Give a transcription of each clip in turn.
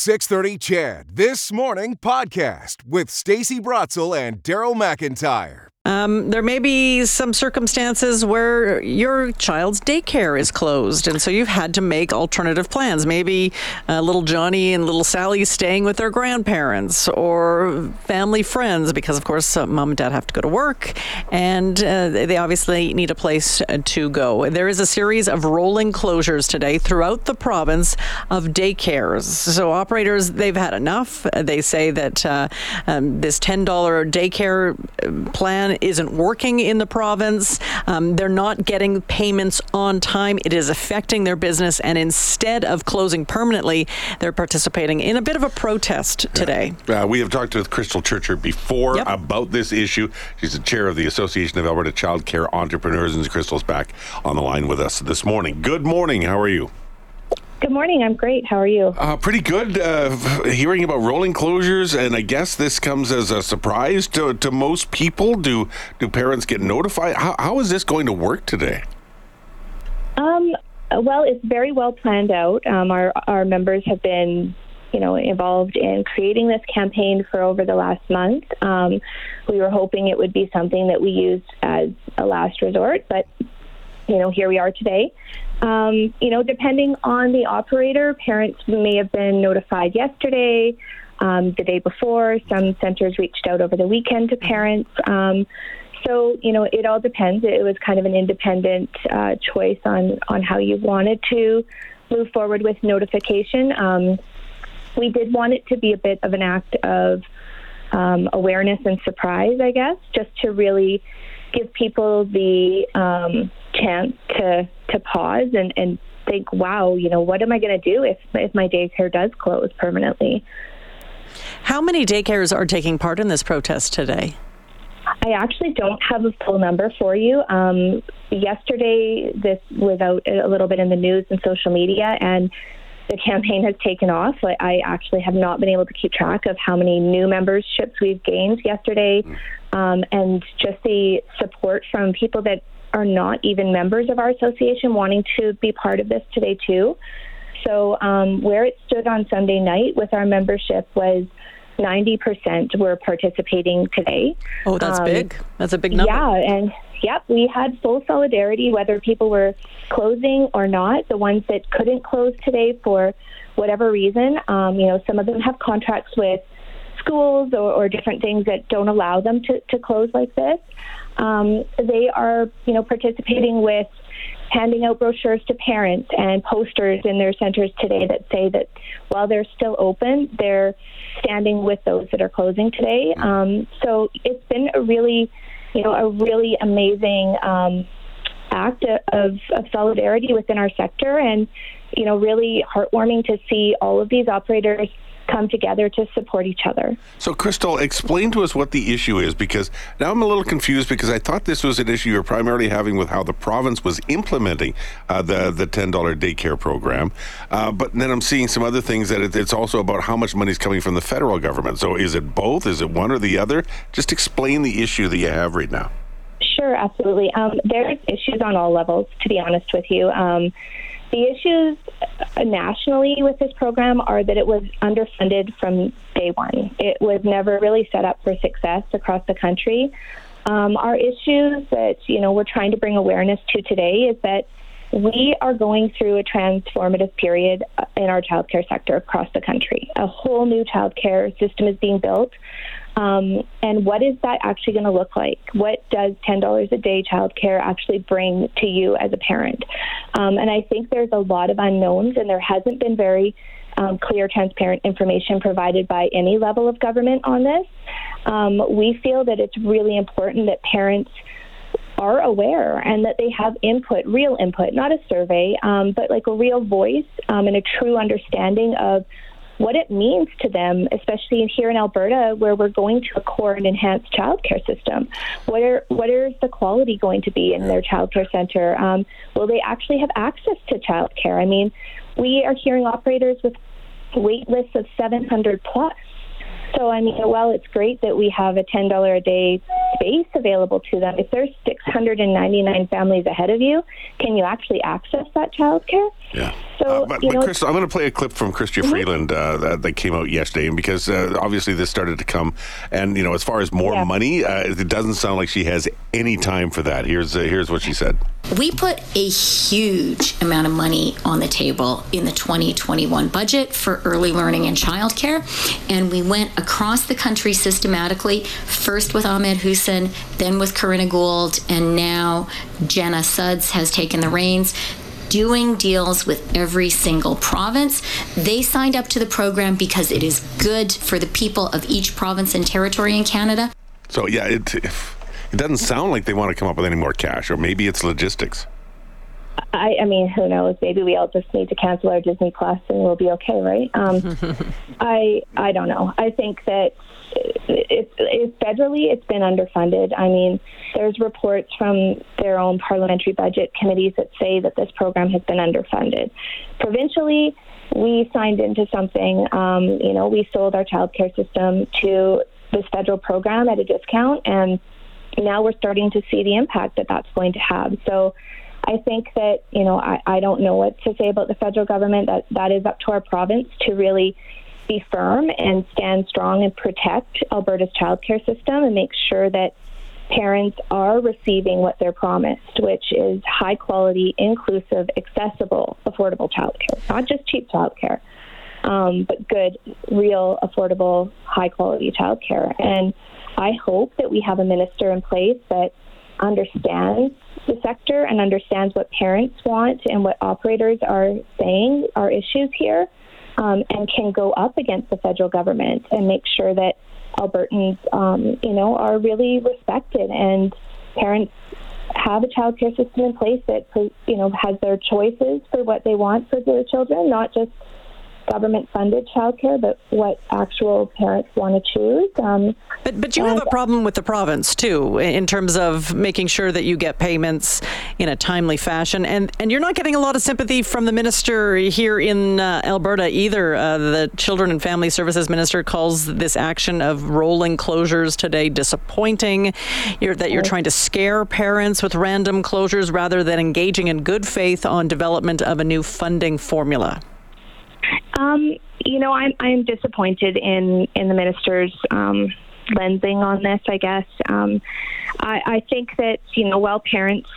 630 CHED This Morning podcast with Stacey Brotzel and Daryl McIntyre. Um, there may be some circumstances where your child's daycare is closed, and so you've had to make alternative plans. Maybe uh, little Johnny and little Sally staying with their grandparents or family friends, because of course uh, mom and dad have to go to work, and uh, they obviously need a place to go. There is a series of rolling closures today throughout the province of daycares. So operators they've had enough. They say that uh, um, this ten dollar daycare uh, plan isn't working in the province. Um, they're not getting payments on time. It is affecting their business. And instead of closing permanently, they're participating in a bit of a protest today. Uh, we have talked with Krystal Churcher before Yep. about this issue. She's the chair of the Association of Alberta Child Care Entrepreneurs, and Krystal's back on the line with us this morning. Good morning. How are you? Good morning. I'm great. How are you? Uh, pretty good. Uh, hearing about rolling closures, and I guess this comes as a surprise to, to most people. Do do parents get notified? How, how is this going to work today? Um, well, it's very well planned out. Um, our our members have been, you know, involved in creating this campaign for over the last month. Um, we were hoping it would be something that we used as a last resort, but you know, here we are today. Um, you know, depending on the operator, parents may have been notified yesterday, um, the day before. Some centers reached out over the weekend to parents. Um, so, you know, it all depends. It was kind of an independent uh, choice on, on how you wanted to move forward with notification. Um, we did want it to be a bit of an act of um, awareness and surprise, I guess, just to really give people the um, chance to to pause and, and think, wow, you know, what am I going to do if if my daycare does close permanently? How many daycares are taking part in this protest today? I actually don't have a full number for you. Um, yesterday, this was out a little bit in the news and social media, and the campaign has taken off. Like, I actually have not been able to keep track of how many new memberships we've gained yesterday, um, and just the support from people that are not even members of our association wanting to be part of this today too. So um, where it stood on Sunday night with our membership was 90% were participating today. Oh, that's Um, big. That's a big number. Yeah, and yep, we had full solidarity whether people were closing or not. The ones that couldn't close today for whatever reason, um, you know, some of them have contracts with schools or, or different things that don't allow them to, to close like this. Um, they are, you know, participating with handing out brochures to parents and posters in their centers today that say that while they're still open, they're standing with those that are closing today. Um, so it's been a really, you know, a really amazing um, act of, of solidarity within our sector, and you know, really heartwarming to see all of these operators come together to support each other. So, Krystal, explain to us what the issue is because now I'm a little confused because I thought this was an issue you're primarily having with how the province was implementing uh, the the ten dollar daycare program, uh, but then I'm seeing some other things that it, it's also about how much money is coming from the federal government. So, is it both? Is it one or the other? Just explain the issue that you have right now. Sure, absolutely. Um, there's issues on all levels, to be honest with you. Um, the issues uh, nationally with this program are that it was underfunded from day one. It was never really set up for success across the country. Um, our issues that you know we're trying to bring awareness to today is that we are going through a transformative period uh, in our childcare sector across the country. A whole new childcare system is being built. Um, and what is that actually going to look like? What does $10 a day childcare actually bring to you as a parent? Um, and I think there's a lot of unknowns, and there hasn't been very um, clear, transparent information provided by any level of government on this. Um, we feel that it's really important that parents are aware and that they have input, real input, not a survey, um, but like a real voice um, and a true understanding of what it means to them, especially here in Alberta, where we're going to a core and enhanced childcare system. What are what is the quality going to be in their childcare center? Um, will they actually have access to childcare? I mean, we are hearing operators with wait lists of 700 plus. So, I mean, while it's great that we have a $10 a day space available to them, if there's 699 families ahead of you, can you actually access that childcare? Yeah. So, Uh, but, you but know, Chris, I'm going to play a clip from Chrystia Mm-hmm. Freeland uh, that, that came out yesterday, and because uh, obviously this started to come, and you know, as far as more Yeah. money, uh, it doesn't sound like she has any time for that. Here's uh, here's what she said. We put a huge amount of money on the table in the 2021 budget for early learning and childcare. And we went across the country systematically, first with Ahmed Hussen, then with Karina Gould, and now Jenna Sudds has taken the reins. Doing deals with every single province. They signed up to the program because it is good for the people of each province and territory in Canada. So yeah, it it doesn't sound like they want to come up with any more cash, or maybe it's logistics. I, I mean, who knows? Maybe we all just need to cancel our Disney Plus and we'll be okay, right? Um, I I don't know. I think that it, it, federally it's been underfunded. I mean, there's reports from their own parliamentary budget committees that say that this program has been underfunded. Provincially, we signed into something. Um, you know, we sold our childcare system to this federal program at a discount, and now we're starting to see the impact that that's going to have. So. I think that you know I, I don't know what to say about the federal government. That that is up to our province to really be firm and stand strong and protect Alberta's childcare system and make sure that parents are receiving what they're promised, which is high quality, inclusive, accessible, affordable childcare. Not just cheap childcare, um, but good, real, affordable, high quality childcare. And I hope that we have a minister in place that understands the sector and understands what parents want and what operators are saying are issues here um, and can go up against the federal government and make sure that Albertans, um, you know, are really respected and parents have a child care system in place that, you know, has their choices for what they want for their children, not just government funded childcare, but what actual parents want to choose. Um, But, but you have a problem with the province too, in terms of making sure that you get payments in a timely fashion, and and you're not getting a lot of sympathy from the minister here in uh, Alberta either. Uh, the Children and Family Services minister calls this action of rolling closures today disappointing. You're, that you're trying to scare parents with random closures rather than engaging in good faith on development of a new funding formula. Um, you know, I'm I'm disappointed in in the minister's um, lensing on this. I guess um, I, I think that you know, while parents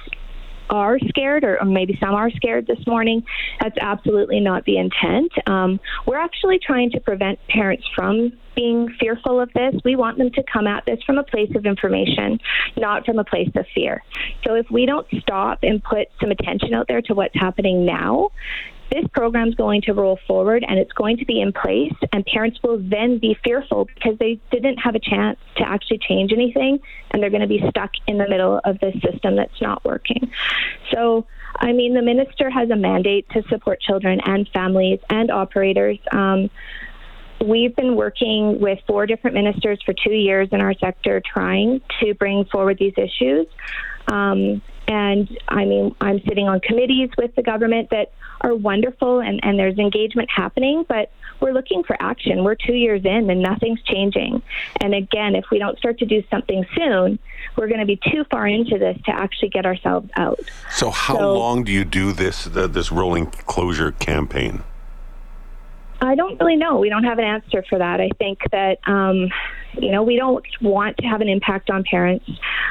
are scared, or, maybe some are scared this morning, that's absolutely not the intent. Um, we're actually trying to prevent parents from being fearful of this. We want them to come at this from a place of information, not from a place of fear. So if we don't stop and put some attention out there to what's happening now, this program is going to roll forward and it's going to be in place, and parents will then be fearful because they didn't have a chance to actually change anything, and they're going to be stuck in the middle of this system that's not working. So, I mean, the minister has a mandate to support children and families and operators. Um, We've been working with four different ministers for two years in our sector trying to bring forward these issues. Um, and I mean, I'm sitting on committees with the government that are wonderful and, and there's engagement happening, but we're looking for action. We're two years in and nothing's changing. And again, if we don't start to do something soon, we're going to be too far into this to actually get ourselves out. So how So- long do you do this the, this rolling closure campaign? I don't really know. We don't have an answer for that. I think that, um, you know, we don't want to have an impact on parents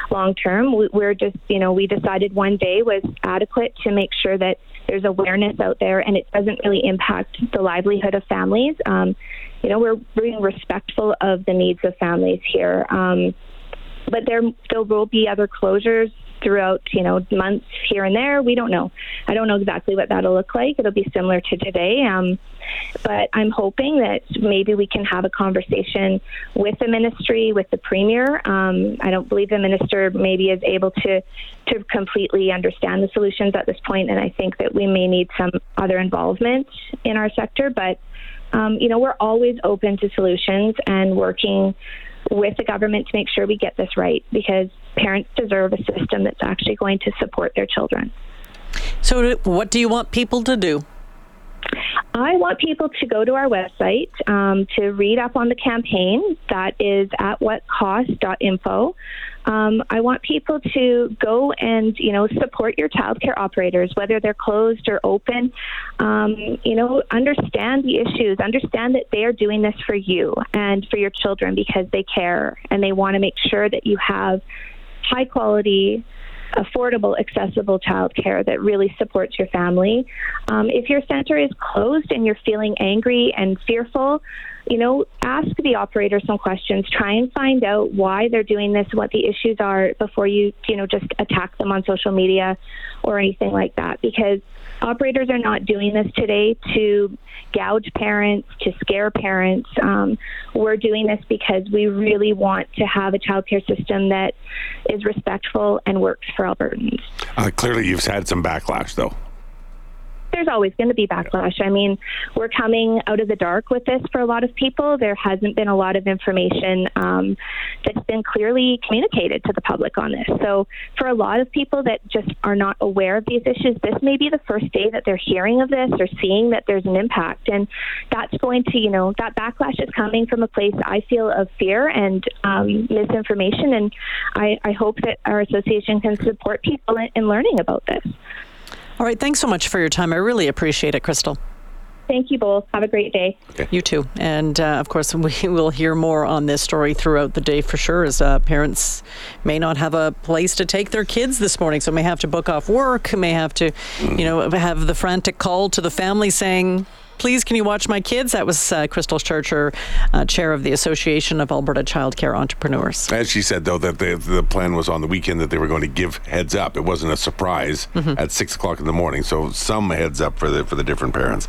long term. We, we're just, you know, we decided one day was adequate to make sure that there's awareness out there and it doesn't really impact the livelihood of families. Um, you know, we're being respectful of the needs of families here. Um, but there there will be other closures throughout you know months here and there we don't know i don't know exactly what that'll look like it'll be similar to today um, but i'm hoping that maybe we can have a conversation with the ministry with the premier um, i don't believe the minister maybe is able to to completely understand the solutions at this point and i think that we may need some other involvement in our sector but um, you know we're always open to solutions and working with the government to make sure we get this right because parents deserve a system that's actually going to support their children. So, what do you want people to do? I want people to go to our website um, to read up on the campaign. That is at whatcost.info. um, I want people to go and you know support your childcare operators, whether they're closed or open. Um, you know, understand the issues, understand that they are doing this for you and for your children because they care and they want to make sure that you have high quality affordable, accessible childcare that really supports your family. Um, if your center is closed and you're feeling angry and fearful, you know, ask the operator some questions. Try and find out why they're doing this, what the issues are before you, you know, just attack them on social media or anything like that. Because operators are not doing this today to gouge parents, to scare parents. Um, we're doing this because we really want to have a childcare system that is respectful and works for Albertans. Uh, clearly, you've had some backlash, though there's always going to be backlash. I mean, we're coming out of the dark with this for a lot of people. There hasn't been a lot of information um, that's been clearly communicated to the public on this. So, for a lot of people that just are not aware of these issues, this may be the first day that they're hearing of this or seeing that there's an impact. And that's going to, you know, that backlash is coming from a place I feel of fear and um, misinformation. And I, I hope that our association can support people in, in learning about this. All right. Thanks so much for your time. I really appreciate it, Krystal. Thank you both. Have a great day. Okay. You too. And uh, of course, we will hear more on this story throughout the day for sure, as uh, parents may not have a place to take their kids this morning, so may have to book off work, may have to, you know, have the frantic call to the family saying, please, can you watch my kids? That was uh, Krystal Churcher, uh, chair of the Association of Alberta Childcare Entrepreneurs. As she said, though, that the, the plan was on the weekend that they were going to give heads up. It wasn't a surprise mm-hmm. at six o'clock in the morning. So some heads up for the for the different parents.